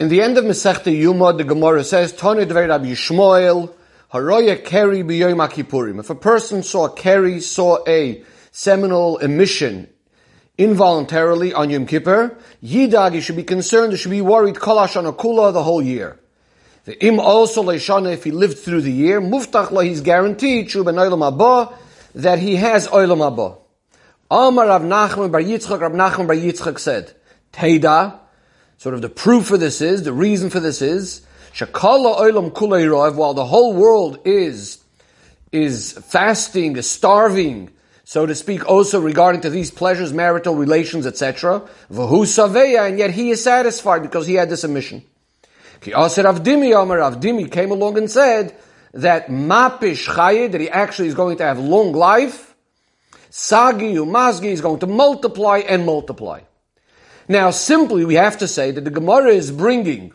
In the end of Masechta Yuma, the Gemara says, Tony Dvei Rabbi Yishmael, Haroya Keri B'Yom HaKippurim. If a person saw a Keri, saw a seminal emission involuntarily on Yom Kippur, Yidag, he should be concerned, he should be worried, Kolash on Akula the whole year. The Im also Leishana, if he lived through the year, Muftach La, he's guaranteed, Shu Ben Olam Abba, that he has Olam Abba. Amar Rav Nachman Bar Yitzchak, Rav Nachman Bar Yitzchak said, Teida, Sort of the proof for this is, the reason for this is, Shakala olam kulei while the whole world is, is fasting, is starving, so to speak, also regarding to these pleasures, marital relations, etc. Vahu saveya, and yet he is satisfied because he had this emission. Ki aser Rav Dimi, Amar Avdimi came along and said that mapish chayid, that he actually is going to have long life, sagi umazgi is going to multiply and multiply. Now, simply, we have to say that the Gemara is bringing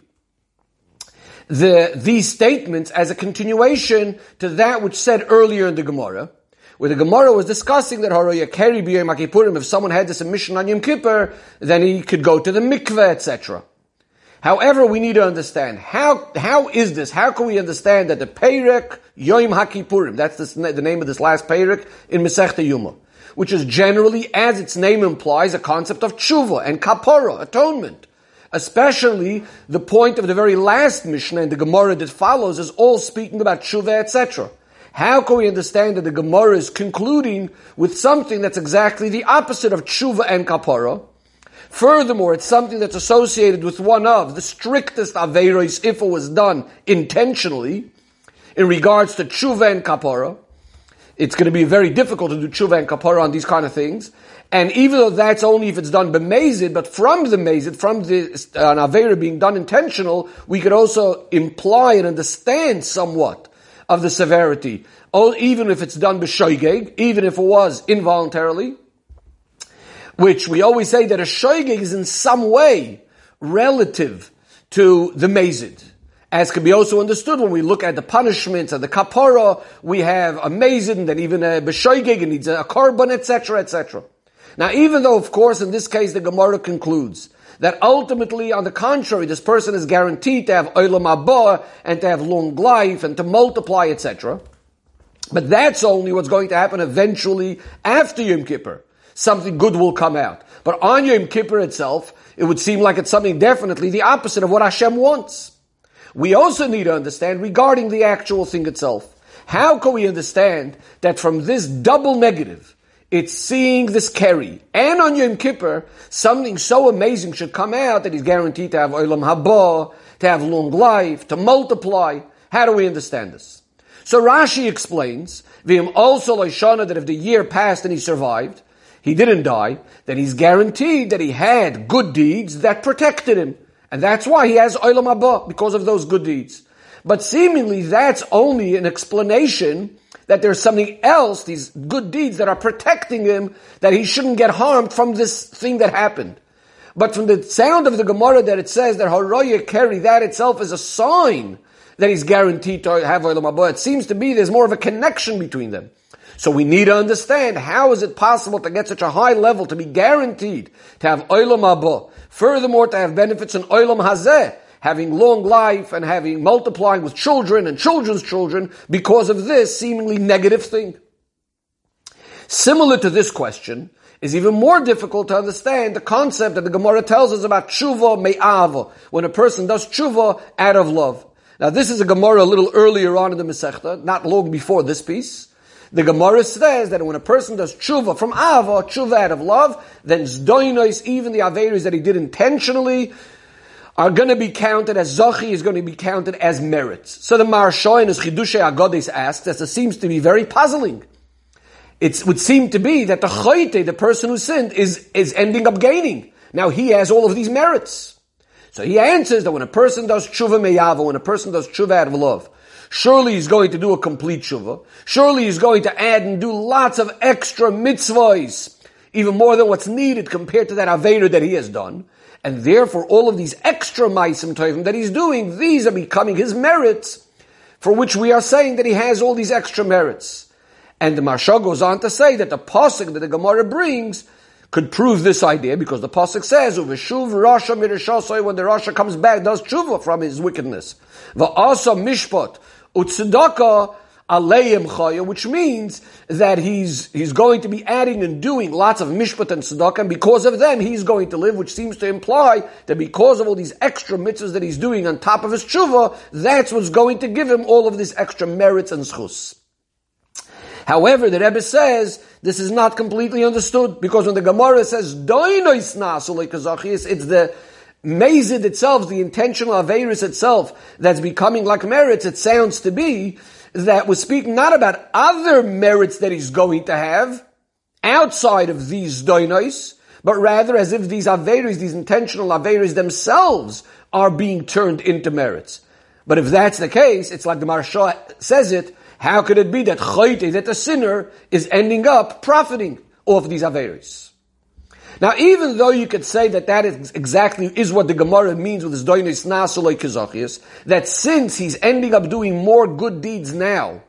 the, these statements as a continuation to that which said earlier in the Gemara, where the Gemara was discussing that Haroya Keri Makipurim, if someone had this emission on Yom Kippur, then he could go to the mikveh, etc. However, we need to understand how how is this? How can we understand that the Perek Yom HaKippurim, that's the, the name of this last Perek in Masechta Yuma, which is generally, as its name implies, a concept of tshuva and kapara, atonement. Especially the point of the very last Mishnah and the Gemara that follows is all speaking about tshuva, etc. How can we understand that the Gemara is concluding with something that's exactly the opposite of tshuva and kapara? Furthermore, it's something that's associated with one of the strictest averos if it was done intentionally in regards to tshuva and kapara it's going to be very difficult to do tshuva and kapara on these kind of things. And even though that's only if it's done b'mezid, but from the mezid, from the uh, an avera being done intentional, we could also imply and understand somewhat of the severity. Oh, even if it's done b'shoigeg, even if it was involuntarily, which we always say that a shoigeg is in some way relative to the mezid. As can be also understood when we look at the punishments and the kapara, we have a mazin, then even a beshoigig, and needs a korban, etc., etc. Now, even though, of course, in this case, the Gemara concludes that ultimately, on the contrary, this person is guaranteed to have olam abba and to have long life and to multiply, etc. But that's only what's going to happen eventually after Yom Kippur. Something good will come out. But on Yom Kippur itself, it would seem like it's something definitely the opposite of what Hashem wants. We also need to understand regarding the actual thing itself. How can we understand that from this double negative, it's seeing this Keri, and on Yom Kippur, something so amazing should come out that he's guaranteed to have Olam Haba, to have long life, to multiply. How do we understand this? So Rashi explains, Vim also Loishana, that if the year passed and he survived, he didn't die, then he's guaranteed that he had good deeds that protected him. And that's why he has Olam Haba, because of those good deeds. But seemingly that's only an explanation that there's something else, these good deeds that are protecting him, that he shouldn't get harmed from this thing that happened. But from the sound of the Gemara that it says that Haroya Keri, that itself is a sign that he's guaranteed to have Olam Haba. It seems to be there's more of a connection between them. So we need to understand how is it possible to get such a high level to be guaranteed to have Olam Haba Furthermore, to have benefits in Olam Hazeh, having long life and having multiplying with children and children's children because of this seemingly negative thing. Similar to this question is even more difficult to understand the concept that the Gemara tells us about tshuva me'ava, when a person does tshuva out of love. Now this is a Gemara a little earlier on in the Masechta, not long before this piece. The Gemara says that when a person does tshuva from ava, tshuva out of love, then zdoinos, even the averis that he did intentionally, are going to be counted as zachi is going to be counted as merits. So the Maharsha in his Chidushay Agodis asks, that it seems to be very puzzling. It would seem to be that the chayte, the person who sinned, is, is ending up gaining. Now he has all of these merits. So he answers that when a person does tshuva meyava, when a person does tshuva out of love, Surely he's going to do a complete tshuva. Surely he's going to add and do lots of extra mitzvahs, even more than what's needed compared to that Aveda that he has done. And therefore, all of these extra maisim tovim that he's doing, these are becoming his merits, for which we are saying that he has all these extra merits. And the Maharsha goes on to say that the pasuk that the Gemara brings could prove this idea because the pasuk says, "Uveshuv Rasha mirishasoi." When the Rasha comes back, does tshuva from his wickedness. Va'asa mishpat utzedaka aleim chaya, which means that he's he's going to be adding and doing lots of mishpat and tzedakah, and because of them he's going to live, which seems to imply that because of all these extra mitzvahs that he's doing on top of his tshuva, that's what's going to give him all of these extra merits and schus. However, the Rebbe says this is not completely understood because when the Gemara says it's the mazid itself, the intentional averus itself that's becoming like merits. It sounds to be that we're speaking not about other merits that he's going to have outside of these doinos, but rather as if these averis, these intentional averis themselves are being turned into merits. But if that's the case, it's like the Maharsha says it, how could it be that choyte, that the sinner is ending up profiting off these averis? Now, even though you could say that that is exactly is what the Gemara means with his doinis nasulay kazachias, that since he's ending up doing more good deeds now,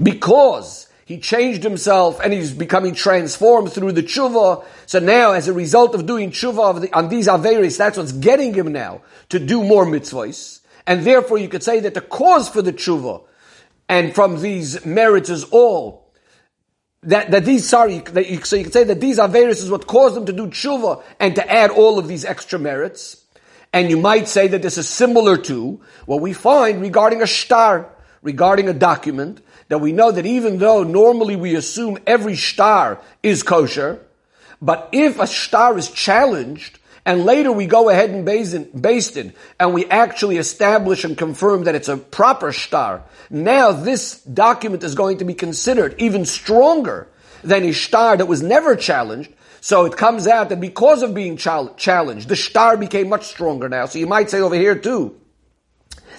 because he changed himself and he's becoming transformed through the tshuva. So now, as a result of doing tshuva the, on these averis, that's what's getting him now to do more mitzvahs. And therefore, you could say that the cause for the tshuva and from these merits is all that, that these, sorry, that you, so you can say that these Averis is what caused them to do tshuva and to add all of these extra merits. And you might say that this is similar to what we find regarding a star, regarding a document, that we know that even though normally we assume every star is kosher, but if a star is challenged, and later we go ahead and based it, and we actually establish and confirm that it's a proper star. Now this document is going to be considered even stronger than a star that was never challenged. So it comes out that because of being challenged, the star became much stronger now. So you might say over here too,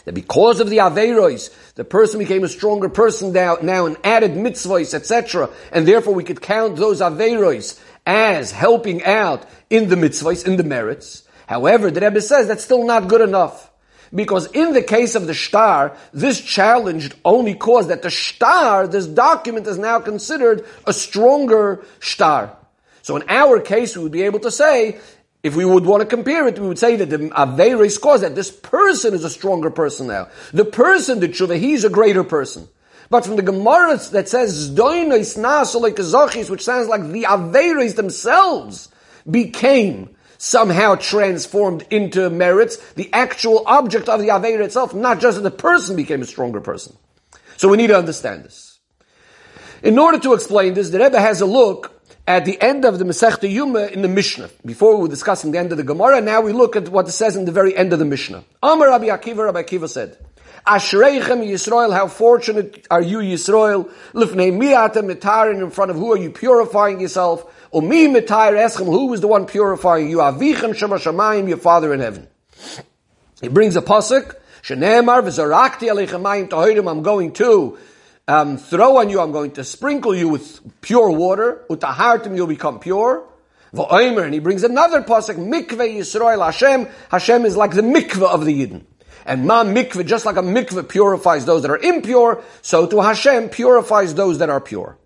that because of the Averos, the person became a stronger person now, now and added mitzvahs, etc. And therefore we could count those Averos as helping out in the mitzvahs, in the merits. However, the Rebbe says that's still not good enough. Because in the case of the star, this challenge only caused that the star, this document is now considered a stronger star. So in our case, we would be able to say, if we would want to compare it, we would say that the Averis caused that this person is a stronger person now. The person, the tshuva, he's a greater person. But from the Gemara that says Zdoinois Nasolek which sounds like the Averis themselves became somehow transformed into merits, the actual object of the Aveira itself, not just that the person became a stronger person. So we need to understand this. In order to explain this, the Rebbe has a look at the end of the Masechta Yuma in the Mishnah. Before we were discussing the end of the Gemara, now we look at what it says in the very end of the Mishnah. Amar Rabbi Akiva, Rabbi Akiva said, Ashreichem Yisrael, how fortunate are you Yisrael? Lifnei mi'ata mitarin, in front of who are you purifying yourself? Umi mitayr eschem, who was the one purifying you? Avichem shema your father in heaven. He brings a pasuk, Shenemar v'zarakti aleichem mayim tahirim, I'm going to um, throw on you, I'm going to sprinkle you with pure water, utahartim, you'll become pure. V'oimer, and he brings another pasuk, mikveh Yisrael Hashem, Hashem is like the mikveh of the Yidden. And ma mikveh, just like a mikveh purifies those that are impure, so to Hashem purifies those that are pure.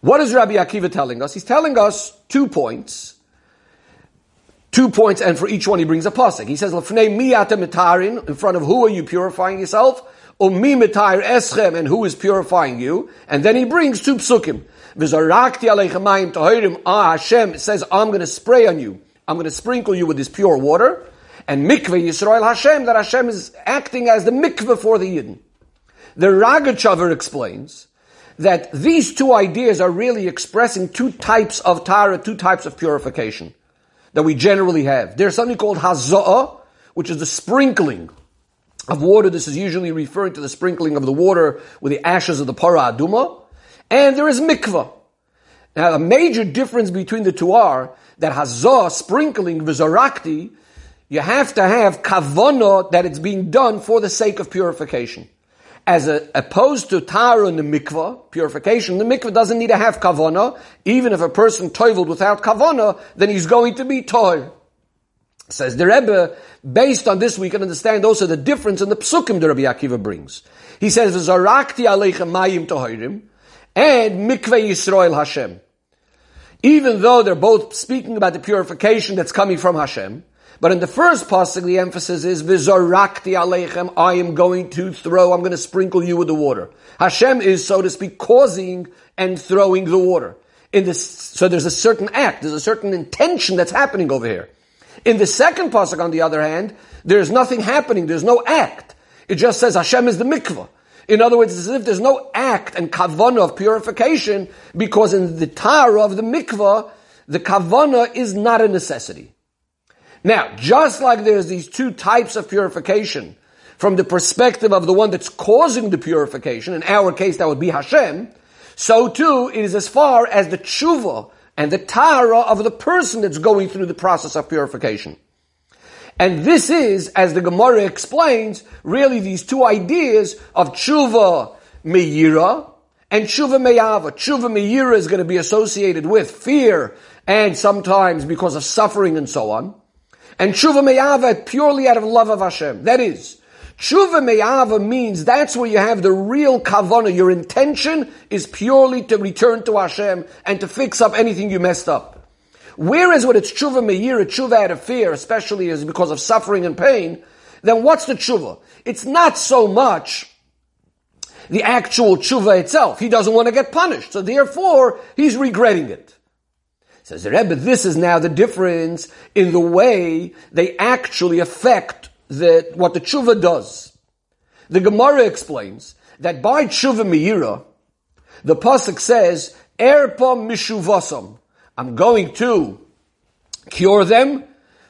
What is Rabbi Akiva telling us? He's telling us two points. Two points, and for each one he brings a pasuk. He says, "Lefnei miyata mitarin." In front of who are you purifying yourself? Umi mitair eschem, and who is purifying you? And then he brings two psukim. V'zarakti aleichamayim tahirim. Ah, Hashem says, "I'm going to spray on you. I'm going to sprinkle you with this pure water." And mikveh Yisrael Hashem, that Hashem is acting as the mikveh for the Yidden. The Ragachover explains that these two ideas are really expressing two types of Tara, two types of purification that we generally have. There's something called Haza'ah, which is the sprinkling of water. This is usually referring to the sprinkling of the water with the ashes of the Para Aduma. And there is mikveh. Now, a major difference between the two are that Hazah, sprinkling, Vizarakti, you have to have kavana that it's being done for the sake of purification. As a, opposed to tara in the mikvah, purification, the mikvah doesn't need to have kavana. Even if a person toiveled without kavana, then he's going to be toil. Says the Rebbe, based on this we can understand also the difference in the psukim the Rabbi Akiva brings. He says, Zarakti mayim tohirim, and mikveh Yisrael Hashem. even though they're both speaking about the purification that's coming from Hashem, but in the first pasuk, the emphasis is "Vizorakti aleichem." I am going to throw. I'm going to sprinkle you with the water. Hashem is, so to speak, causing and throwing the water. In this, so there's a certain act, there's a certain intention that's happening over here. In the second pasuk, on the other hand, there's nothing happening. There's no act. It just says Hashem is the mikvah. In other words, as if there's no act and kavana of purification because in the tar of the mikvah, the kavana is not a necessity. Now, just like there's these two types of purification, from the perspective of the one that's causing the purification, in our case that would be Hashem, so too it is as far as the tshuva and the tara of the person that's going through the process of purification. And this is, as the Gemara explains, really these two ideas of tshuva meyira and tshuva meyava. Tshuva meyira is going to be associated with fear and sometimes because of suffering and so on. And tshuva meyava purely out of love of Hashem. That is, tshuva meyava means that's where you have the real kavana. Your intention is purely to return to Hashem and to fix up anything you messed up. Whereas when it's tshuva meir, tshuva out of fear, especially is because of suffering and pain, then what's the tshuva? It's not so much the actual tshuva itself. He doesn't want to get punished, so therefore he's regretting it. Says the Rebbe, this is now the difference in the way they actually affect the, what the tshuva does. The Gemara explains that by tshuva meira, the pasuk says, "Erpa mishuvasam." I'm going to cure them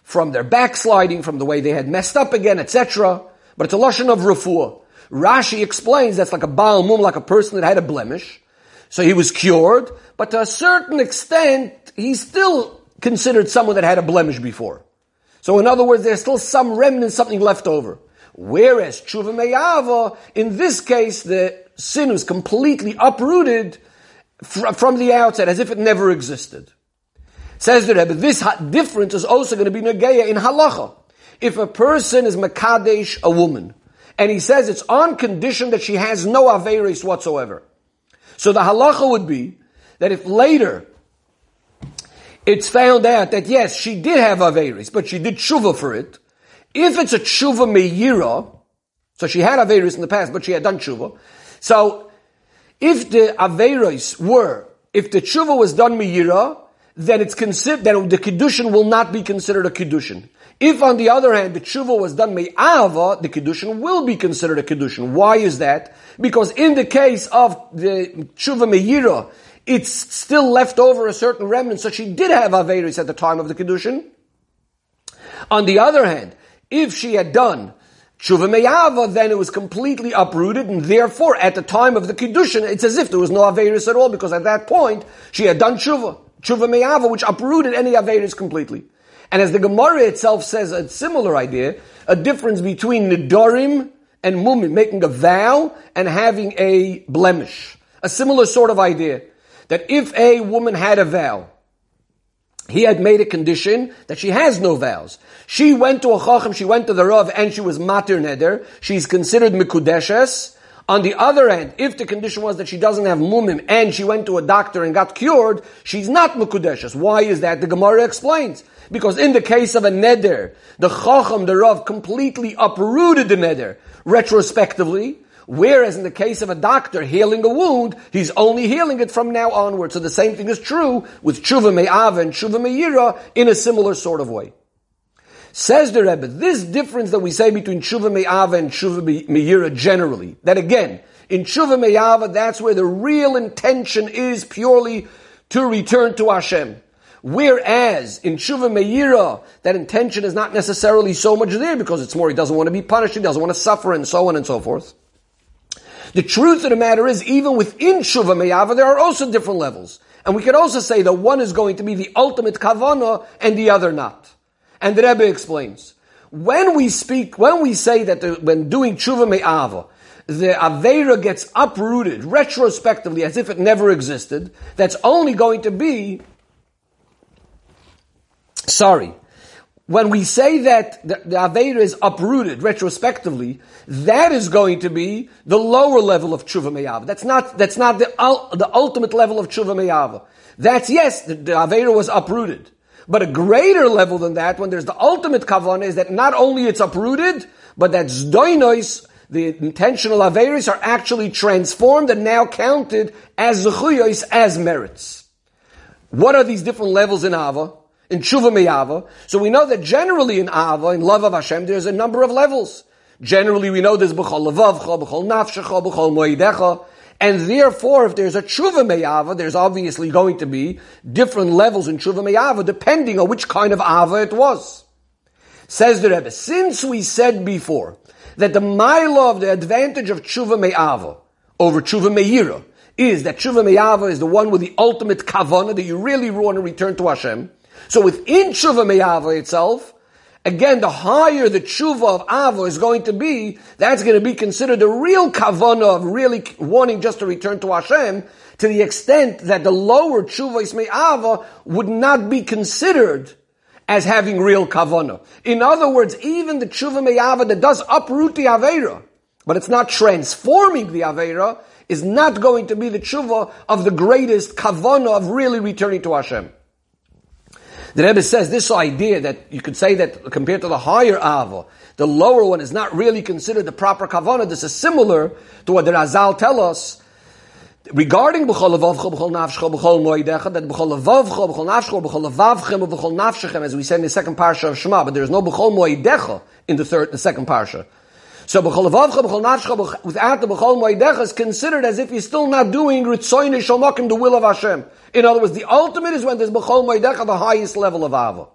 from their backsliding, from the way they had messed up again, etc. But it's a lashon of refuah. Rashi explains that's like a baal mum, like a person that had a blemish. So he was cured, but to a certain extent, he's still considered someone that had a blemish before. So in other words, there's still some remnant, something left over. Whereas tshuva meyava, in this case, the sin was completely uprooted from the outset, as if it never existed. Says the Rebbe, this difference is also going to be negeya in halacha. If a person is makadesh a woman, and he says it's on condition that she has no averis whatsoever. So the halacha would be that if later it's found out that yes, she did have averis, but she did tshuva for it, if it's a tshuva meira, so she had averis in the past, but she had done tshuva, so if the Averos were, if the tshuva was done miyira, then it's considered, then the Kiddushin will not be considered a Kiddushin. If on the other hand, the tshuva was done me'ava, the Kiddushin will be considered a Kiddushin. Why is that? Because in the case of the tshuva me'ira, it's still left over a certain remnant, so she did have Averis at the time of the Kiddushin. On the other hand, if she had done Tshuva Meyava, then it was completely uprooted, and therefore, at the time of the Kiddushin, it's as if there was no Averis at all, because at that point, she had done Tshuva. Tshuva Meyava, which uprooted any Averis completely. And as the Gemara itself says a similar idea, a difference between Nidorim and Mumim, making a vow and having a blemish. A similar sort of idea. That if a woman had a vow, he had made a condition that she has no vows. She went to a chacham, she went to the Rav, and she was matir neder. She's considered mikudeshes. On the other hand, if the condition was that she doesn't have mumim and she went to a doctor and got cured, she's not mukudeshes. Why is that? The Gemara explains. Because in the case of a neder, the chacham, the Rav, completely uprooted the neder retrospectively. Whereas in the case of a doctor healing a wound, he's only healing it from now onward. So the same thing is true with tshuva me'ava and tshuva me'ira in a similar sort of way. Says the Rebbe, this difference that we say between tshuva me'ava and tshuva me'ira generally, that again, in tshuva me'ava, that's where the real intention is purely to return to Hashem. Whereas in tshuva me'ira, that intention is not necessarily so much there because it's more he doesn't want to be punished, he doesn't want to suffer, and so on and so forth. The truth of the matter is, even within Shuva Meyava, there are also different levels. And we could also say that one is going to be the ultimate kavana and the other not. And the Rebbe explains, when we speak, when we say that the, when doing Shuva Me'ava, the Aveira gets uprooted retrospectively as if it never existed, that's only going to be, sorry, when we say that the, the Avera is uprooted retrospectively, that is going to be the lower level of Tshuva Me'ava. That's not, that's not the, the ultimate level of Tshuva Me'ava. That's, yes, the, the Avera was uprooted. But a greater level than that, when there's the ultimate kavanah, is that not only it's uprooted, but that zdoinois, the intentional averis, are actually transformed and now counted as zechuyos, as merits. What are these different levels in Ava? In Tshuva Me'ava. So we know that generally in Ava, in love of Hashem, there's a number of levels. Generally we know there's B'chol Levavcha, B'chol Nafshecha, B'chol Moedecha, and therefore, if there's a tshuva meyava, there's obviously going to be different levels in tshuva meyava depending on which kind of ava it was. Says the Rebbe, since we said before that the mila of the advantage of tshuva meyava over tshuva meira is that tshuva meyava is the one with the ultimate kavana that you really want to return to Hashem. So within tshuva meyava itself, Again, the higher the tshuva of Ava is going to be, that's going to be considered the real kavana of really wanting just to return to Hashem, to the extent that the lower tshuva ismei Ava would not be considered as having real kavana. In other words, even the tshuva me'ava that does uproot the Aveira, but it's not transforming the Aveira, is not going to be the tshuva of the greatest kavana of really returning to Hashem. The Rebbe says this idea that you could say that compared to the higher Ava, the lower one is not really considered the proper Kavanah. This is similar to what the Chazal tell us regarding b'chol levavcha, b'chol nafshcha, b'chol moedecha, that b'chol levavcha, b'chol nafshcha, b'chol levavchem, b'chol nafshechem, as we said in the second parsha of Shema, but there is no b'chol moedecha in the third, the second parsha. So b'chol b'chol without the b'chol moedecha is considered as if you're still not doing ritzoyne shalmakim, the will of Hashem. In other words, the ultimate is when there's B'chol Moedecha, the highest level of Ava.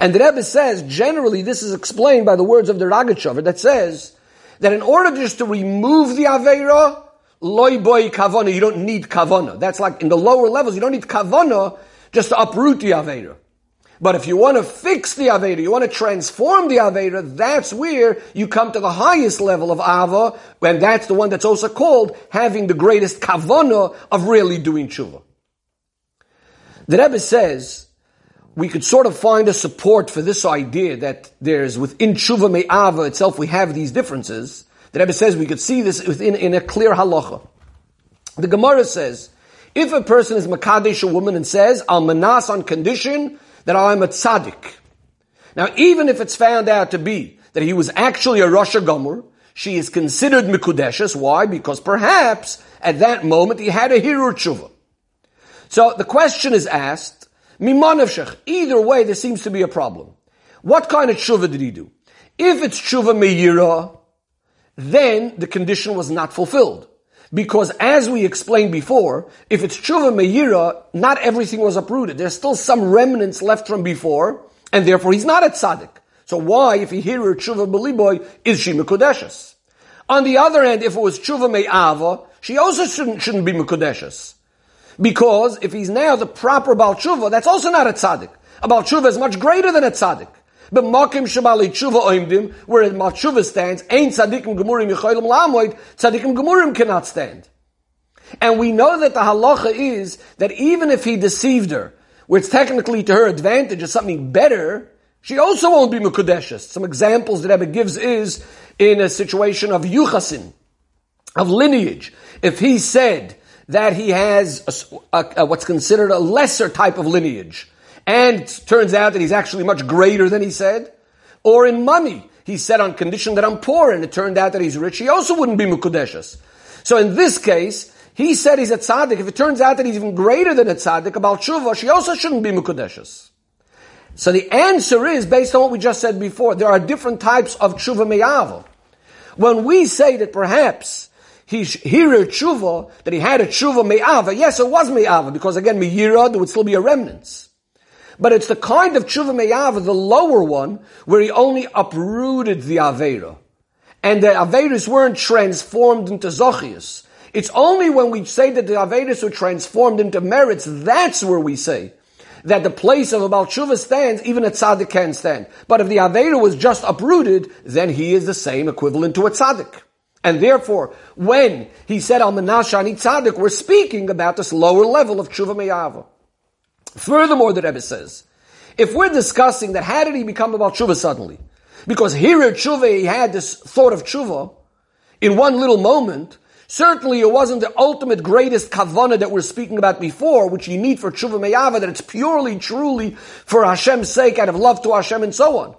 And the Rebbe says, generally, this is explained by the words of the Rogatchover that says that in order just to remove the Aveira, loy boy kavana, you don't need kavana. That's like in the lower levels, you don't need kavana just to uproot the Aveira. But if you want to fix the Aveda, you want to transform the Aveda, that's where you come to the highest level of Ava, and that's the one that's also called having the greatest kavana of really doing tshuva. The Rebbe says, we could sort of find a support for this idea that there's within tshuva me'ava itself, we have these differences. The Rebbe says we could see this within in a clear halacha. The Gemara says, if a person is Makadish a woman and says, I'll manas on condition that I'm a tzaddik. Now, even if it's found out to be that he was actually a Rosh Gomer, she is considered Mikudeshes. Why? Because perhaps at that moment he had a Hirhur Tshuva. So the question is asked, Mimanavshech, either way there seems to be a problem. What kind of Tshuva did he do? If it's Tshuva Meira, then the condition was not fulfilled. Because as we explained before, if it's tshuva meira, not everything was uprooted. There's still some remnants left from before, and therefore he's not a tzaddik. So why, if he hear tshuva beliboy, is she mekudeshes? On the other hand, if it was tshuva me'ava, she also shouldn't, shouldn't be mekudeshes. Because if he's now the proper Baal Tshuva, that's also not a tzaddik. A Baal Tshuva is much greater than a tzaddik. But makim shabali tshuva oimdim, where the tshuva stands, ain't tzaddikim gemurim yicholim lamoid, tzaddikim gemurim cannot stand. And we know that the halacha is that even if he deceived her, where it's technically to her advantage or something better, she also won't be mekudeshes. Some examples that Rebbe gives is in a situation of yuchasin, of lineage. If he said that he has a, a, a, what's considered a lesser type of lineage, and it turns out that he's actually much greater than he said. Or in money, he said on condition that I'm poor, and it turned out that he's rich, he also wouldn't be Mukudeshas. So in this case, he said he's a tzaddik. If it turns out that he's even greater than a tzaddik, about tshuva, she also shouldn't be Mukudeshas. So the answer is based on what we just said before. There are different types of tshuva me'ava. When we say that perhaps he's here tshuva, that he had a tshuva me'ava, yes, it was me'ava, because again, me'ira, there would still be a remnants. But it's the kind of tshuva me'ava, the lower one, where he only uprooted the avera. And the averas weren't transformed into zochias. It's only when we say that the averas were transformed into merits, that's where we say that the place of a Baal Tshuva stands, even a tzaddik can stand. But if the Aveda was just uprooted, then he is the same equivalent to a tzaddik. And therefore, when he said Al Menashani tzaddik, we're speaking about this lower level of Tshuva Me'ava. Furthermore, the Rebbe says, If we're discussing that, how did he become about tshuva suddenly? Because here at tshuva, he had this thought of tshuva in one little moment. Certainly, it wasn't the ultimate greatest kavana that we're speaking about before, which you need for tshuva meyava, that it's purely, truly for Hashem's sake, out of love to Hashem and so on.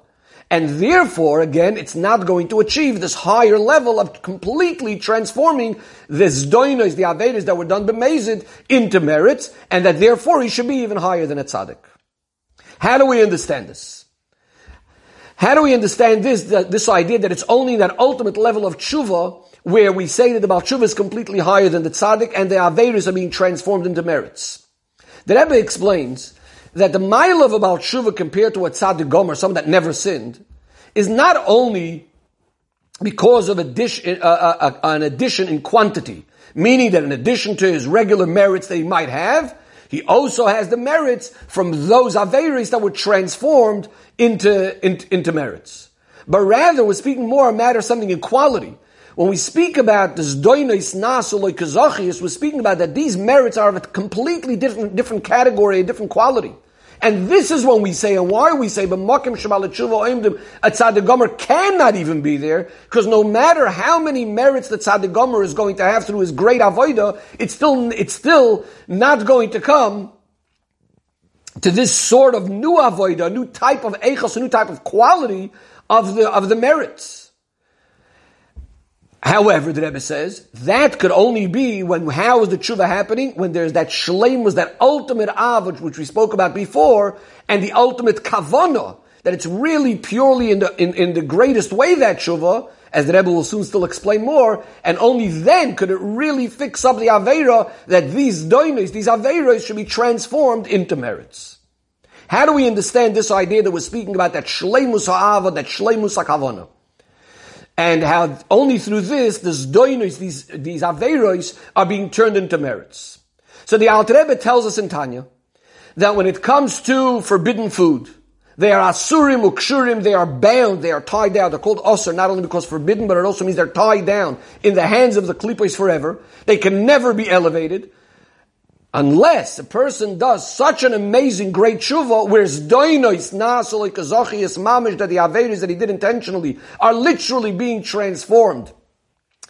And therefore, again, it's not going to achieve this higher level of completely transforming this doinos, the avedas that were done b'mezid, into merits, and that therefore he should be even higher than a tzaddik. How do we understand this? How do we understand this, this idea that it's only that ultimate level of tshuva where we say that the Baal is completely higher than the tzaddik and the avedas are being transformed into merits? The Rebbe explains that the mile of a Baal Tshuva compared to a tzaddik gomer, someone that never sinned, is not only because of addition, uh, uh, uh, an addition in quantity, meaning that in addition to his regular merits that he might have, he also has the merits from those Averis that were transformed into, into, into merits. But rather, we're speaking more a matter of something in quality. When we speak about this doinis nasul kazachius, we're speaking about that these merits are of a completely different, different category, a different quality. And this is when we say, and why we say, but makim shemalatshuva a tzaddik gomer cannot even be there, because no matter how many merits the tzaddik is going to have through his great avodah, it's still, it's still not going to come to this sort of new avodah, a new type of echos, a new type of quality of the, of the merits. However, the Rebbe says, that could only be when, how is the tshuva happening? When there's that shleim was that ultimate avod, which we spoke about before, and the ultimate kavana, that it's really purely in the, in, in the greatest way that tshuva, as the Rebbe will soon still explain more, and only then could it really fix up the Aveira that these doinos, these Aveiras should be transformed into merits. How do we understand this idea that we're speaking about that shleimus ha'ava, that shleimus ha'kavana? And how only through this, this doinos, these, these averos, are being turned into merits. So the Alter Rebbe tells us in Tanya that when it comes to forbidden food, they are asurim ukshurim, they are bound, they are tied down. They're called osir, not only because forbidden, but it also means they're tied down in the hands of the klipos forever. They can never be elevated. Unless a person does such an amazing great tshuva, whereas doinois nasolik kazachias mamish that the averis that he did intentionally are literally being transformed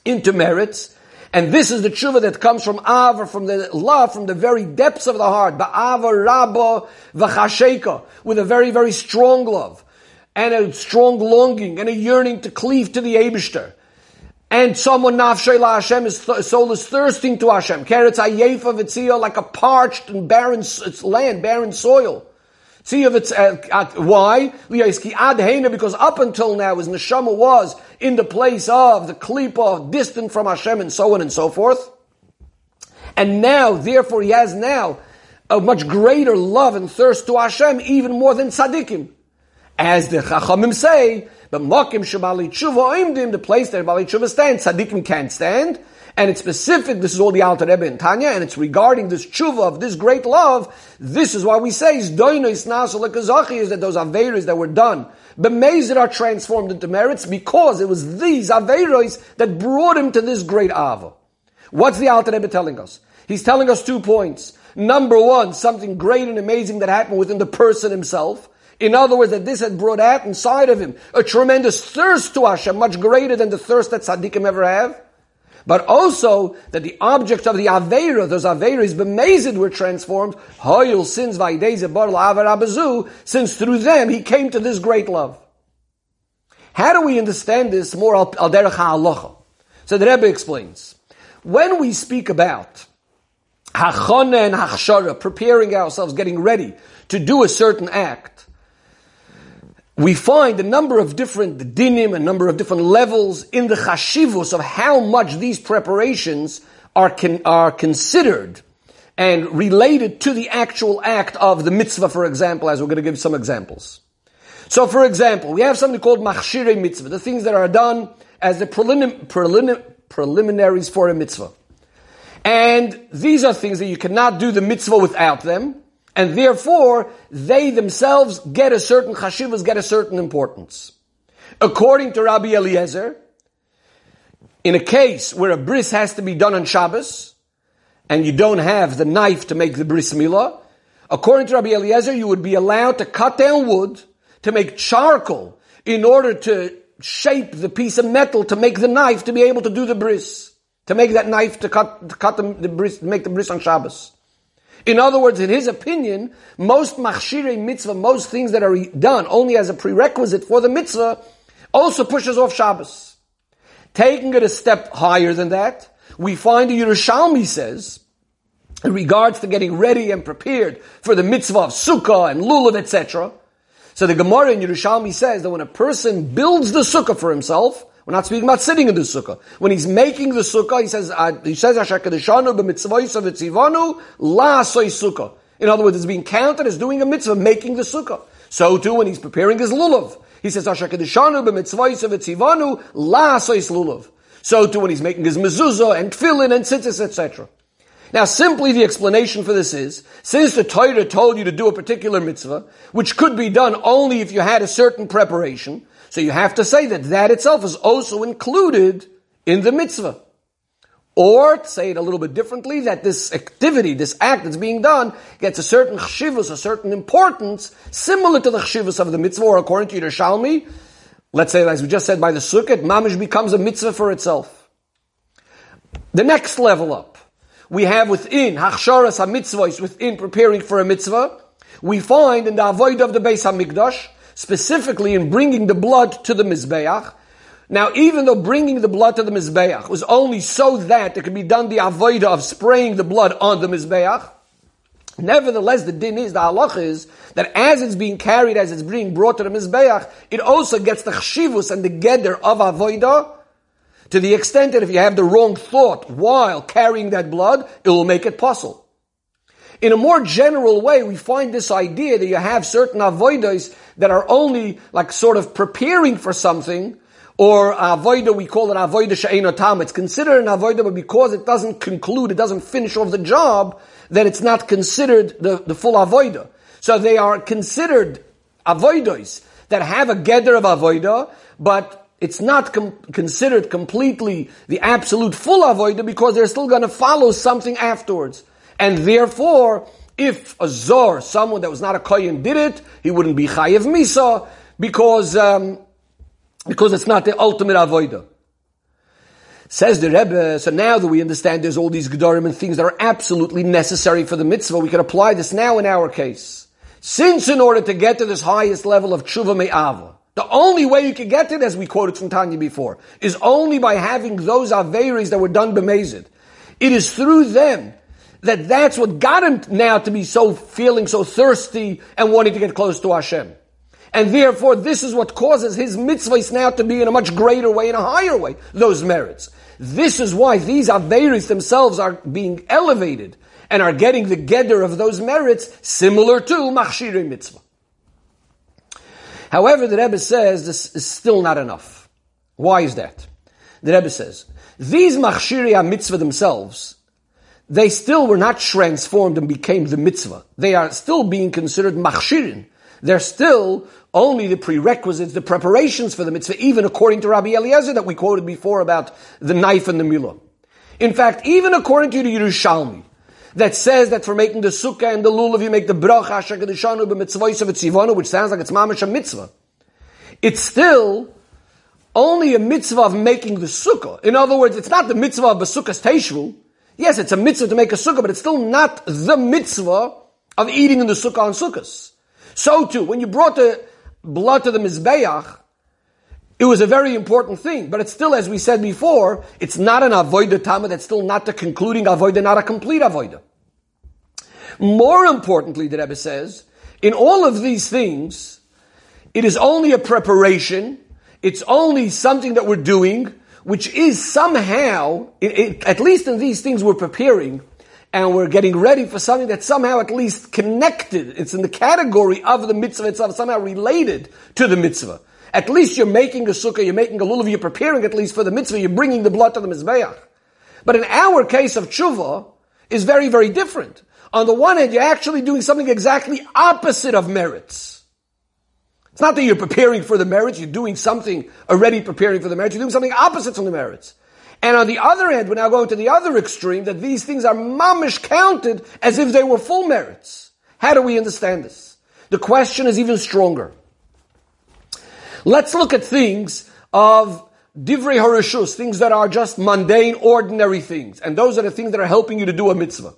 into merits, and this is the tshuva that comes from Ava, from the love, from the very depths of the heart, Ba'ava Rabba V'chasheka, with a very, very strong love, and a strong longing, and a yearning to cleave to the Abishter and someone nafshay la Hashem, his soul is thirsting to Hashem. Keretz ayefa v'tziyah, like a parched and barren land, barren soil. Tziyah v'tziyah, uh, why? ad because up until now his neshama was in the place of the klipa, distant from Hashem and so on and so forth. And now, therefore he has now a much greater love and thirst to Hashem, even more than tzaddikim. As the Chachamim say, but Mokim Shabali Tshuva Oimdim, the place that Bali Tshuva stands, Tzadikim can't stand. And it's specific, this is all the Alter Rebbe and Tanya, and it's regarding this tshuva of this great love. This is why we say, is that those Averis that were done, Bemezid are transformed into merits because it was these Averis that brought him to this great Ava. What's the Alter Rebbe telling us? He's telling us two points. Number one, something great and amazing that happened within the person himself. In other words, that this had brought out inside of him a tremendous thirst to Hashem, much greater than the thirst that tzaddikim ever have. But also that the object of the Aveira, those Aveiras, bemazed were transformed, Hoyul sins since through them he came to this great love. How do we understand this more al derech? So the Rebbe explains. When we speak about hachana and hachshara, preparing ourselves, getting ready to do a certain act, we find a number of different dinim, a number of different levels in the chashivus of how much these preparations are, con- are considered and related to the actual act of the mitzvah, for example, as we're going to give some examples. So, for example, we have something called machshire mitzvah, the things that are done as the prelim- prelim- preliminaries for a mitzvah. And these are things that you cannot do the mitzvah without them and therefore they themselves get a certain chashivas, get a certain importance. According to Rabbi Eliezer, in a case where a bris has to be done on Shabbos, and you don't have the knife to make the bris milah, According to Rabbi Eliezer, you would be allowed to cut down wood to make charcoal in order to shape the piece of metal to make the knife to be able to do the bris, to make that knife to cut, to cut the, the bris, make the bris on Shabbos. In other words, in his opinion, most machshirei mitzvah, most things that are done only as a prerequisite for the mitzvah, also pushes off Shabbos. Taking it a step higher than that, we find the Yerushalmi says, in regards to getting ready and prepared for the mitzvah of sukkah and lulav, etc. So the Gemara in Yerushalmi says that when a person builds the sukkah for himself, we're not speaking about sitting in the sukkah. When he's making the sukkah, he says, he says, Asher Kadeshanu b'mitzvahis of la soy sukkah. In other words, it's being counted as doing a mitzvah, making the sukkah. So too, when he's preparing his lulav, he says, Asher Kadeshanu b'mitzvahis of la soy lulav. So too, when he's making his mezuzah and tefillin and tzitzis, etc. Now, simply the explanation for this is, since the Torah told you to do a particular mitzvah, which could be done only if you had a certain preparation, so you have to say that that itself is also included in the mitzvah. Or, say it a little bit differently, that this activity, this act that's being done, gets a certain chshivus, a certain importance, similar to the chshivus of the mitzvah, or according to Yerushalmi, let's say, as we just said by the sukkah, mamish becomes a mitzvah for itself. The next level up, we have within Hachsharas HaMitzvahs, within preparing for a mitzvah, we find in the avoid of the Beis HaMikdash, specifically in bringing the blood to the Mizbeach. Now, even though bringing the blood to the Mizbeach was only so that it could be done the avoid of spraying the blood on the Mizbeach, Nevertheless, the din is, the halach is, that as it's being carried, as it's being brought to the Mizbeach, it also gets the chshivus and the geder of avodah to the extent that if you have the wrong thought while carrying that blood, it will make it possible. In a more general way, we find this idea that you have certain avoidas that are only like sort of preparing for something, or avoida, we call it avoida she'enotam. It's considered an avoida, but because it doesn't conclude, it doesn't finish off the job, then it's not considered the, the full avoida. So they are considered avoidas that have a gather of avoida, but it's not com- considered completely the absolute full avoida because they're still going to follow something afterwards. And therefore, if a zor, someone that was not a kohen, did it, he wouldn't be chayiv misa because um, because it's not the ultimate avoida. Says the Rebbe, so now that we understand there's all these gedarim and things that are absolutely necessary for the mitzvah, we can apply this now in our case. Since in order to get to this highest level of tshuva me'ava, the only way you can get it, as we quoted from Tanya before, is only by having those Averis that were done b'mezid. It is through them that that's what got him now to be so feeling so thirsty and wanting to get close to Hashem. And therefore, this is what causes his mitzvahs now to be in a much greater way, in a higher way, those merits. This is why these Averis themselves are being elevated and are getting the gedder of those merits similar to Machshirei Mitzvah. However, the Rebbe says this is still not enough. Why is that? The Rebbe says, these machshiri mitzvah themselves, they still were not transformed and became the mitzvah. They are still being considered machshirin. They're still only the prerequisites, the preparations for the mitzvah, even according to Rabbi Eliezer that we quoted before about the knife and the milah. In fact, even according to the Yerushalmi, that says that for making the sukkah and the lulav you make the bracha asher kedishanu b'mitzvahs of tzivanu, which sounds like it's mamish a mitzvah. It's still only a mitzvah of making the sukkah. In other words, it's not the mitzvah of sukkah's teishvu. Yes, it's a mitzvah to make a sukkah, but it's still not the mitzvah of eating in the sukkah on sukkahs. So too, when you brought the blood to the mizbeach, it was a very important thing, but it's still, as we said before, it's not an avoida tama, that's still not the concluding avoida, not a complete avoida. More importantly, the Rebbe says, in all of these things, it is only a preparation, it's only something that we're doing, which is somehow, it, it, at least in these things we're preparing, and we're getting ready for something that's somehow at least connected. It's in the category of the mitzvah itself, somehow related to the mitzvah. At least you're making a sukkah, you're making a lulav, you're preparing at least for the mitzvah, you're bringing the blood to the mizbeach. But in our case of tshuva, is very, very different. On the one hand, you're actually doing something exactly opposite of merits. It's not that you're preparing for the merits, you're doing something already preparing for the merits, you're doing something opposite from the merits. And on the other hand, we're now going to the other extreme, that these things are mamish counted as if they were full merits. How do we understand this? The question is even stronger. Let's look at things of divrei harishus, things that are just mundane, ordinary things. And those are the things that are helping you to do a mitzvah.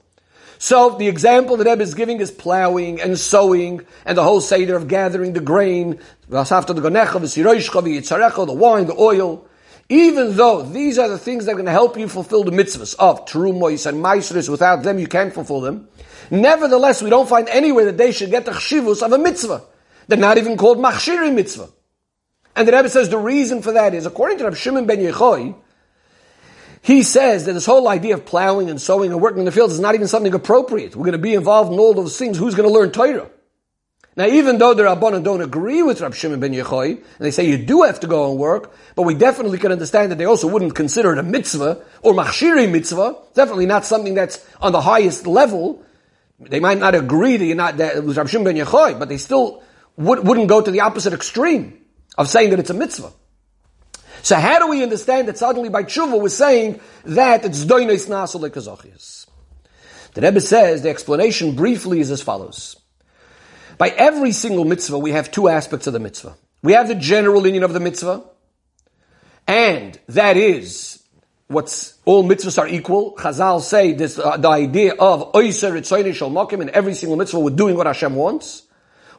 So the example that Eb is giving is plowing and sowing and the whole seder of gathering the grain, the wine, the oil. Even though these are the things that are going to help you fulfill the mitzvahs of terumois and maasros, without them you can't fulfill them. Nevertheless, we don't find anywhere that they should get the chshivus of a mitzvah. They're not even called machshiri mitzvah. And the Rebbe says the reason for that is, according to Rabbi Shimon ben Yechoi, he says that this whole idea of plowing and sowing and working in the fields is not even something appropriate. We're going to be involved in all those things. Who's going to learn Torah? Now, even though the Rabbanon don't agree with Rab Shimon ben Yechoi, and they say you do have to go and work, but we definitely can understand that they also wouldn't consider it a mitzvah or machshiri mitzvah. Definitely not something that's on the highest level. They might not agree that you're not that it was Rab Shimon ben Yechoi, but they still would, wouldn't go to the opposite extreme of saying that it's a mitzvah. So how do we understand that suddenly by tshuva we're saying that it's doinis nasul lekazochias? The Rebbe says the explanation briefly is as follows. By every single mitzvah, we have two aspects of the mitzvah. We have the general union of the mitzvah, and that is what's all mitzvahs are equal. Chazal say this uh, the idea of oiser shal makim in every single mitzvah we're doing what Hashem wants,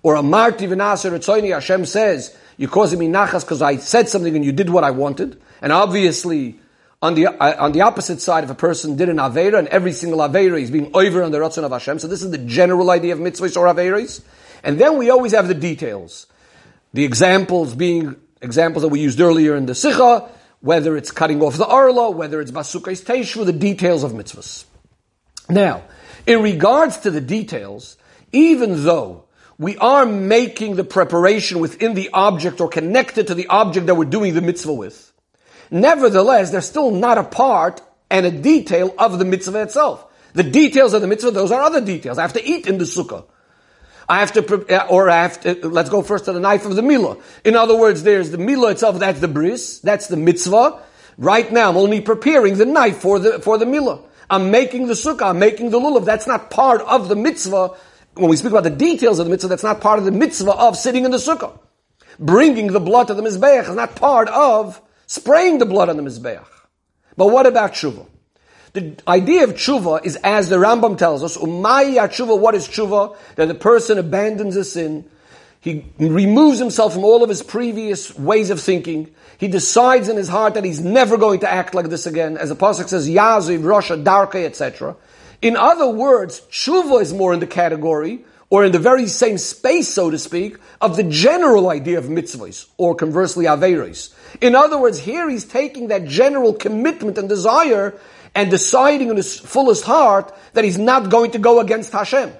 or a marti v'naser ritzoyni Hashem says you're causing me nachas because I said something and you did what I wanted. And obviously, on the, uh, on the opposite side, if a person did an Aveira, and every single Aveira is being over on the Ratzon of Hashem, so this is the general idea of mitzvahs or Aveiras. And then we always have the details. The examples being examples that we used earlier in the Sikha, whether it's cutting off the Arla, whether it's Basukais Teishvu, the details of mitzvahs. Now, in regards to the details, even though we are making the preparation within the object or connected to the object that we're doing the mitzvah with. Nevertheless, they're still not a part and a detail of the mitzvah itself. The details of the mitzvah, those are other details. I have to eat in the sukkah. I have to, uh, or I have to, uh, let's go first to the knife of the milah. In other words, there's the milah itself, that's the bris, that's the mitzvah. Right now, I'm only preparing the knife for the, for the milah. I'm making the sukkah, I'm making the lulav. That's not part of the mitzvah when we speak about the details of the mitzvah, that's not part of the mitzvah of sitting in the sukkah. Bringing the blood to the mizbeach is not part of spraying the blood on the mizbeach. But what about tshuva? The idea of tshuva is as the Rambam tells us, umaya tshuva, what is tshuva? That the person abandons a sin, he removes himself from all of his previous ways of thinking. He decides in his heart that he's never going to act like this again. As the Pasuk says, Yaziv, Rasha, Darke, etc. In other words, tshuva is more in the category, or in the very same space, so to speak, of the general idea of mitzvahs, or conversely, averos. In other words, here he's taking that general commitment and desire and deciding in his fullest heart that he's not going to go against Hashem.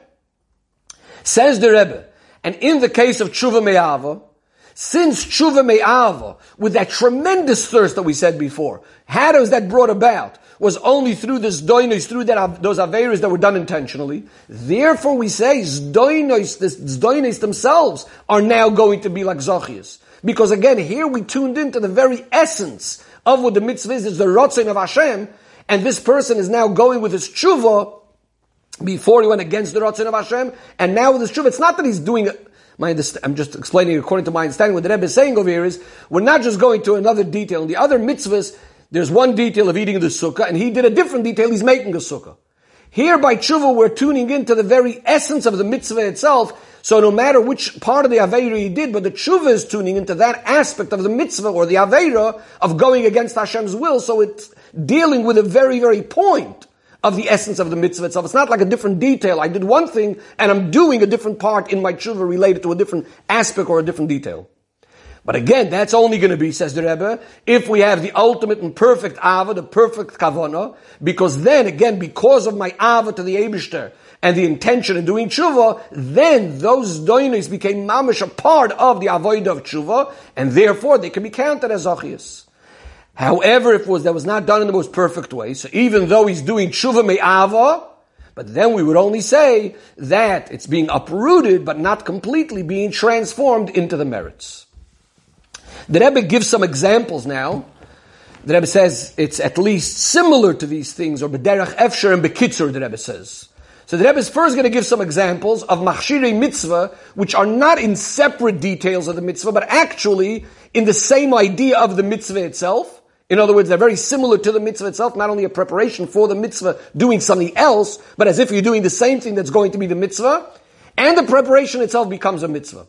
Says the Rebbe, and in the case of tshuva me'ava, since tshuva me'ava, with that tremendous thirst that we said before, how does that brought about? Was only through this doinos, through that, those averas that were done intentionally. Therefore we say, zdoinos, the zdoinos themselves are now going to be like zochias. Because again, here we tuned into the very essence of what the mitzvah is, is the rotzin of Hashem, and this person is now going with his tshuva before he went against the rotzin of Hashem, and now with his tshuva, it's not that he's doing my I'm just explaining according to my understanding. What the Rebbe is saying over here is, we're not just going to another detail. The other mitzvahs, there's one detail of eating the sukkah, and he did a different detail, he's making a sukkah. Here by tshuva, we're tuning into the very essence of the mitzvah itself, so no matter which part of the Aveira he did, but the tshuva is tuning into that aspect of the mitzvah or the Aveira of going against Hashem's will, so it's dealing with a very, very point of the essence of the mitzvah itself. It's not like a different detail. I did one thing and I'm doing a different part in my tshuva related to a different aspect or a different detail. But again, that's only going to be, says the Rebbe, if we have the ultimate and perfect Ava, the perfect Kavana, because then, again, because of my Ava to the Abishter and the intention in doing tshuva, then those doinis became mamish a part of the avoid of tshuva, and therefore they can be counted as zachias. However, if was, that was not done in the most perfect way, so even though he's doing tshuva me'ava, but then we would only say that it's being uprooted, but not completely being transformed into the merits. The Rebbe gives some examples now. The Rebbe says it's at least similar to these things, or b'derach efsher and bekitzur, the Rebbe says. So the Rebbe is first going to give some examples of machshirei mitzvah, which are not in separate details of the mitzvah, but actually in the same idea of the mitzvah itself. In other words, they're very similar to the mitzvah itself, not only a preparation for the mitzvah doing something else, but as if you're doing the same thing that's going to be the mitzvah, and the preparation itself becomes a mitzvah.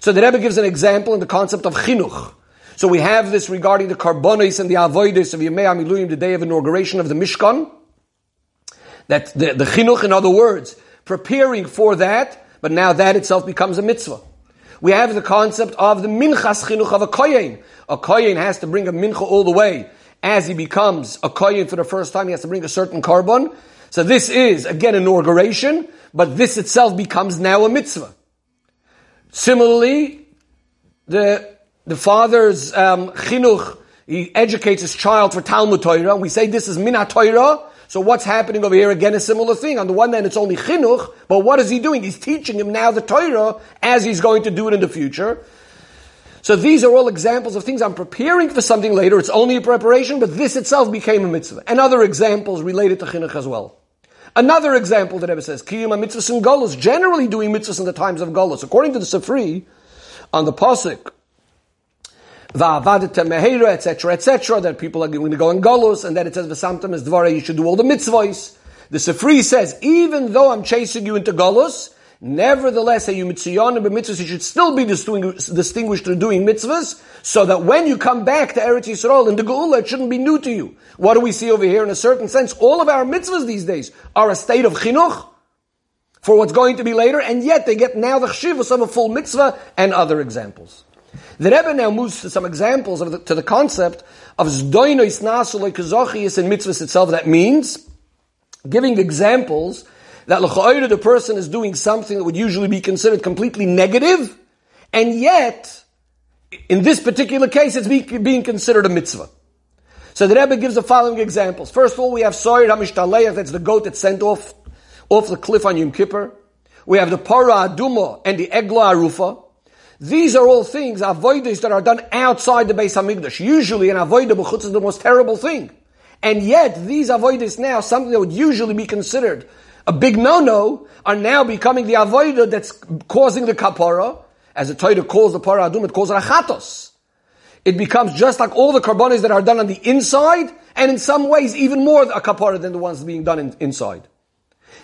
So the Rebbe gives an example in the concept of chinuch. So we have this regarding the karbonis and the avoidis of Yemei Amiluim, the day of inauguration of the Mishkan. That the, the chinuch, in other words, preparing for that, but now that itself becomes a mitzvah. We have the concept of the minchas chinuch of a kohen. A kohen has to bring a mincha all the way. As he becomes a kohen for the first time, he has to bring a certain carbon. So this is, again, inauguration, but this itself becomes now a mitzvah. Similarly, the the father's um, chinuch, he educates his child for Talmud Torah. We say this is Minat Torah. So what's happening over here? Again, a similar thing. On the one hand, it's only chinuch, but what is he doing? He's teaching him now the Torah as he's going to do it in the future. So these are all examples of things I'm preparing for something later. It's only a preparation, but this itself became a mitzvah. And other examples related to chinuch as well. Another example that Rebbe says, Kiyum mitzvahs and golos, generally doing mitzvahs in the times of golos. According to the Sifri, on the Pasuk, va'avadete mehera, etc., etc., that people are going to go in Golos, and that it says, v'samtam is dvara, you should do all the mitzvahs. The Sifri says, even though I'm chasing you into Golos, nevertheless, you mitzvahs, you should still be distinguished, distinguished through doing mitzvahs, so that when you come back to Eretz Yisrael in the Geula, it shouldn't be new to you. What do we see over here? In a certain sense, all of our mitzvahs these days are a state of chinuch, for what's going to be later, and yet they get now the chshivas of a full mitzvah and other examples. The Rebbe now moves to some examples of the, to the concept of zdoinois nasuloi kazochias in mitzvahs itself. That means giving examples that l'cha'ira the person is doing something that would usually be considered completely negative, and yet, in this particular case, it's being considered a mitzvah. So the Rebbe gives the following examples. First of all, we have Soyer HaMishtaleyach, that's the goat that's sent off, off the cliff on Yom Kippur. We have the Para Aduma and the Egla Arufa. These are all things, avoiders that are done outside the Beis Hamikdash. Usually an avoider b'chutz is the most terrible thing. And yet, these avoiders now, something that would usually be considered a big no-no, are now becoming the avoider that's causing the kapara. As the Torah calls the para adum, it calls it. It becomes just like all the carbonis that are done on the inside, and in some ways even more a kapara than the ones being done in, inside.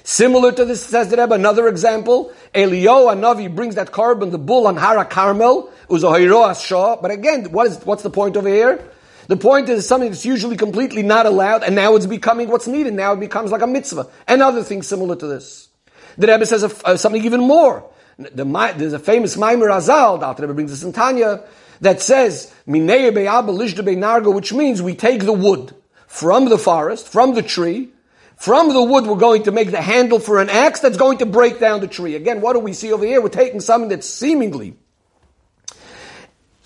Similar to this, says the Rebbe, another example, Elio Navi brings that carbon, the bull on Hara Carmel, Uzohiroas Shah. But again, what is, what's the point over here? The point is something that's usually completely not allowed, and now it's becoming what's needed. Now it becomes like a mitzvah. And other things similar to this. The Rebbe says uh, something even more. The, there's a famous Maimer Azal, the Rebbe brings this in Tanya, that says, which means we take the wood from the forest, from the tree, from the wood, we're going to make the handle for an axe that's going to break down the tree. Again, what do we see over here? We're taking something that's seemingly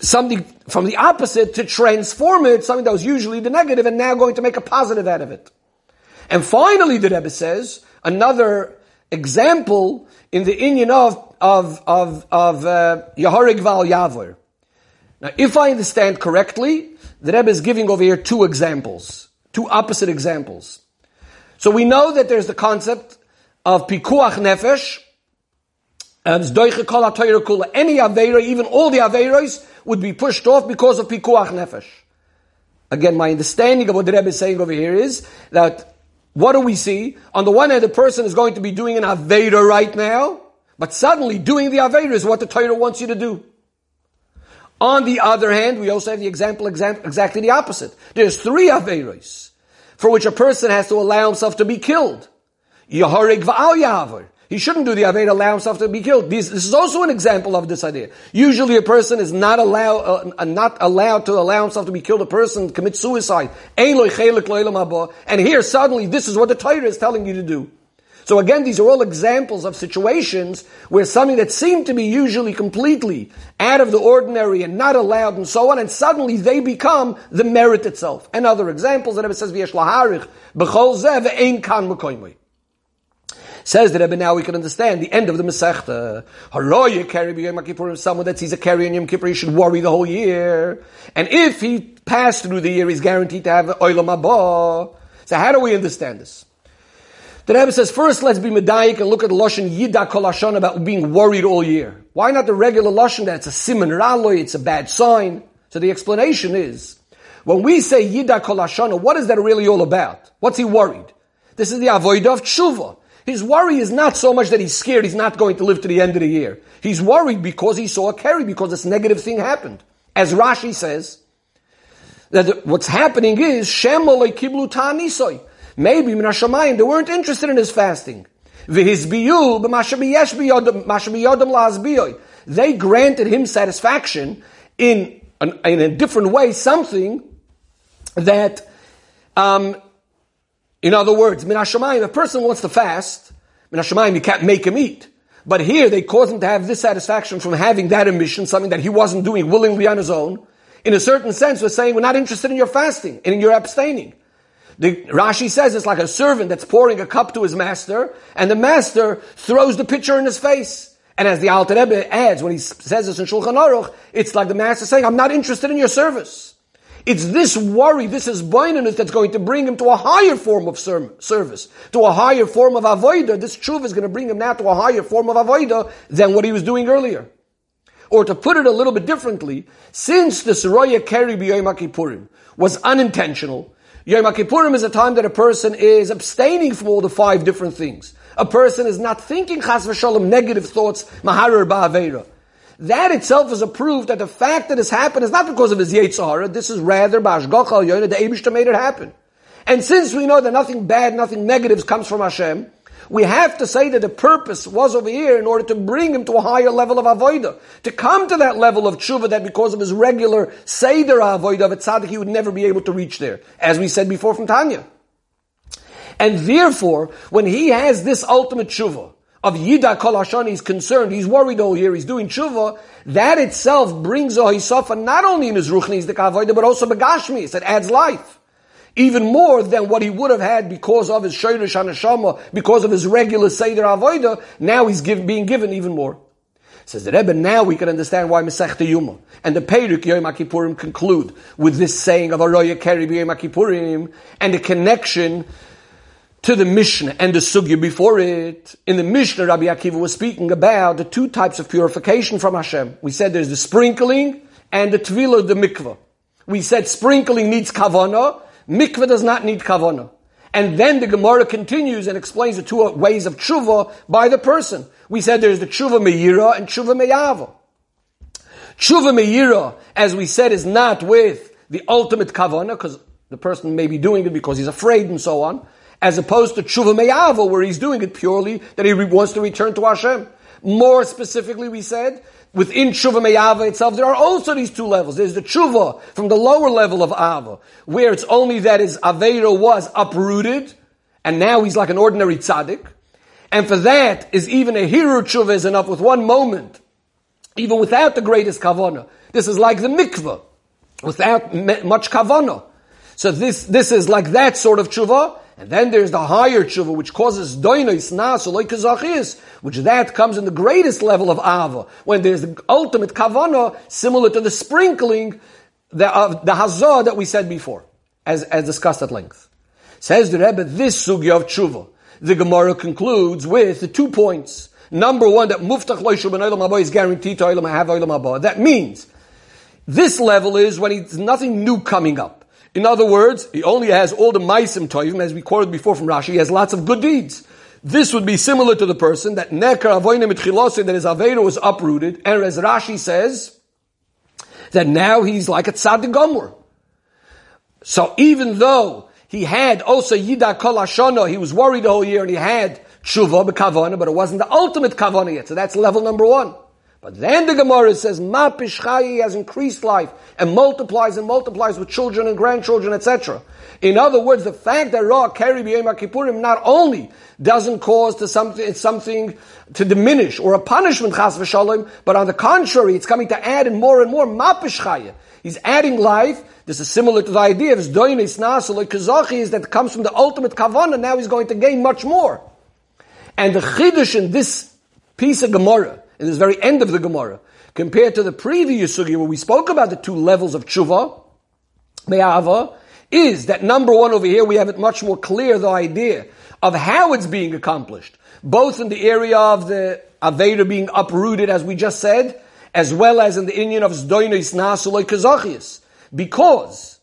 something from the opposite to transform it, something that was usually the negative, and now going to make a positive out of it. And finally, the Rebbe says, another example in the inyan of, of, of, of, uh, Yaharig Val Yavor. Now, if I understand correctly, the Rebbe is giving over here two examples, two opposite examples. So we know that there's the concept of pikuach nefesh, any Aveira, even all the Aveiros, would be pushed off because of pikuach nefesh. Again, my understanding of what the Rebbe is saying over here is that what do we see? On the one hand, the person is going to be doing an Aveira right now, but suddenly doing the Aveira is what the Torah wants you to do. On the other hand, we also have the example exactly the opposite. There's three Aveiros for which a person has to allow himself to be killed. Yaharig va'al. He shouldn't do the Aved, allow himself to be killed. This, this, is also an example of this idea. Usually a person is not allowed, uh, not allowed to allow himself to be killed. A person commits suicide. And here suddenly this is what the Torah is telling you to do. So again, these are all examples of situations where something that seemed to be usually completely out of the ordinary and not allowed and so on, and suddenly they become the merit itself. And other examples that it says, Says the Rebbe, now we can understand the end of the Masechta. Haroya carry b'yom Kippurim, someone that sees a carry in Yom Kippur, he should worry the whole year. And if he passed through the year, he's guaranteed to have oilam haba. So how do we understand this? The Rebbe says, first let's be medayik and look at the Lashon Yida Kol Hashon about being worried all year. Why not the regular Lashon that it's a simon raloy, it's a bad sign? So the explanation is, when we say Yida Kol Hashon, what is that really all about? What's he worried? This is the avodah of tshuva. His worry is not so much that he's scared he's not going to live to the end of the year. He's worried because he saw a carry, because this negative thing happened. As Rashi says, that what's happening is, Shemaloi kiblu ta'anisoy. Maybe Minashamayim, they weren't interested in his fasting. They granted him satisfaction in, in a different way, something that, um, in other words, Minashamayim, a person wants to fast, Minashamayim, you can't make him eat. But here they cause him to have this satisfaction from having that emission, something that he wasn't doing willingly on his own. In a certain sense, we're saying we're not interested in your fasting and in your abstaining. The, Rashi says it's like a servant that's pouring a cup to his master, and the master throws the pitcher in his face. And as the Alter Rebbe adds, when he says this in Shulchan Aruch, it's like the master saying, I'm not interested in your service. It's this worry, this is blindness that's going to bring him to a higher form of service, to a higher form of avoida. This truth is going to bring him now to a higher form of avoida than what he was doing earlier. Or to put it a little bit differently, since the Soroya Keri B'Yom Kippurim was unintentional, Yom Kippurim is a time that a person is abstaining from all the five different things. A person is not thinking chas v'shalom negative thoughts, maharer ba'aveira. That itself is a proof that the fact that this happened is not because of his Yetzirah, this is rather ba'ashgach al the Abishta made it happen. And since we know that nothing bad, nothing negative comes from Hashem, we have to say that the purpose was over here in order to bring him to a higher level of avodah, to come to that level of tshuva that because of his regular seder avodah of a tzaddik, he would never be able to reach there, as we said before from Tanya. And therefore, when he has this ultimate tshuva, of Yida Kol he's concerned, he's worried all year, he's doing tshuva, that itself brings a hisafa not only in his ruchnis, the kavoida, but also begashmis, it adds life even more than what he would have had because of his shayrish hanashama, because of his regular seder avoida. Now he's give, being given even more. Says the Rebbe, now we can understand why Masech Yuma and the Perik Yom Kippurim conclude with this saying of Aroya Keri Yom and the connection to the Mishnah and the Sugya before it. In the Mishnah, Rabbi Akiva was speaking about the two types of purification from Hashem. We said there's the sprinkling and the Tvila, the mikvah. We said sprinkling needs kavana Mikveh does not need kavana. And then the Gemara continues and explains the two ways of tshuva by the person. We said there's the tshuva meira and tshuva meyava. Tshuva meira, as we said, is not with the ultimate kavana, because the person may be doing it because he's afraid and so on, as opposed to tshuva meyava, where he's doing it purely that he wants to return to Hashem. More specifically, we said within tshuva me'ava itself, there are also these two levels. There's the tshuva from the lower level of ava, where it's only that his aveira was uprooted, and now he's like an ordinary tzaddik. And for that is even a hero tshuva is enough with one moment, even without the greatest kavana. This is like the mikvah, without much kavana. So this, this is like that sort of tshuva, and then there's the higher tshuva, which causes doinos nas like kazachis, which that comes in the greatest level of ava, when there's the ultimate kavana, similar to the sprinkling, the, uh, the hazah that we said before, as, as discussed at length. Says the Rebbe, this sugya of tshuva, the Gemara concludes with the two points. Number one, that muftach loishu ben olam is guaranteed to olam have olam That means, this level is when it's nothing new coming up. In other words, he only has all the maisim toivim, as we quoted before from Rashi, he has lots of good deeds. This would be similar to the person that nekar avoinim mitchilosin, that his aveda was uprooted, and as Rashi says, that now he's like a tzaddik. So even though he had also yida kol hashana, he was worried the whole year, and he had tshuva b'kavana, but it wasn't the ultimate kavana yet. So that's level number one. But then the Gemara says, Ma Pishchayi has increased life and multiplies and multiplies with children and grandchildren, etc. In other words, the fact that Ra Keri B'Yom Kippurim not only doesn't cause to something, something to diminish or a punishment, chas v'shalom, but on the contrary, it's coming to add in more and more Ma Pishchayi. He's adding life. This is similar to the idea of Zdoinis Nasu, like is that comes from the ultimate Kavanah, now he's going to gain much more. And the Chiddush in this piece of Gemara, in this very end of the Gemara, compared to the previous sugya where we spoke about the two levels of tshuva, me'ava, is that number one over here, we have it much more clear, the idea of how it's being accomplished, both in the area of the Aveda being uprooted, as we just said, as well as in the inyan of Zdoinis Nasuloi Kazachias. Because,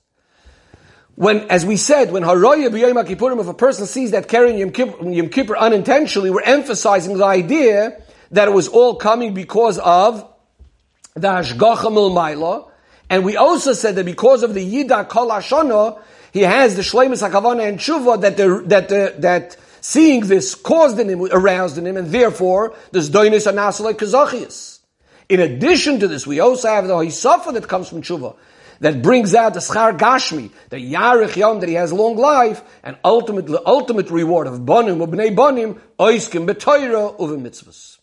when, as we said, when Haroya Kippurim, if a person sees that carrying Yom Kippur, Yom Kippur unintentionally, we're emphasizing the idea that it was all coming because of the Hashgacha Milmaila, and we also said that because of the Yida Kol Hashana, he has the Shleimus HaKavana and Tshuva that the, that the, that seeing this caused in him, aroused in him, and therefore there's Doinis Anasale Kazachias. In addition to this, we also have the Hisafa that comes from Tshuva, that brings out the Schar Gashmi, the Yarech Yom, that he has long life, and ultimately, ultimate reward of Bonim, Ubnei Bonim, Oiskim Betoira, Uve Mitzvahs.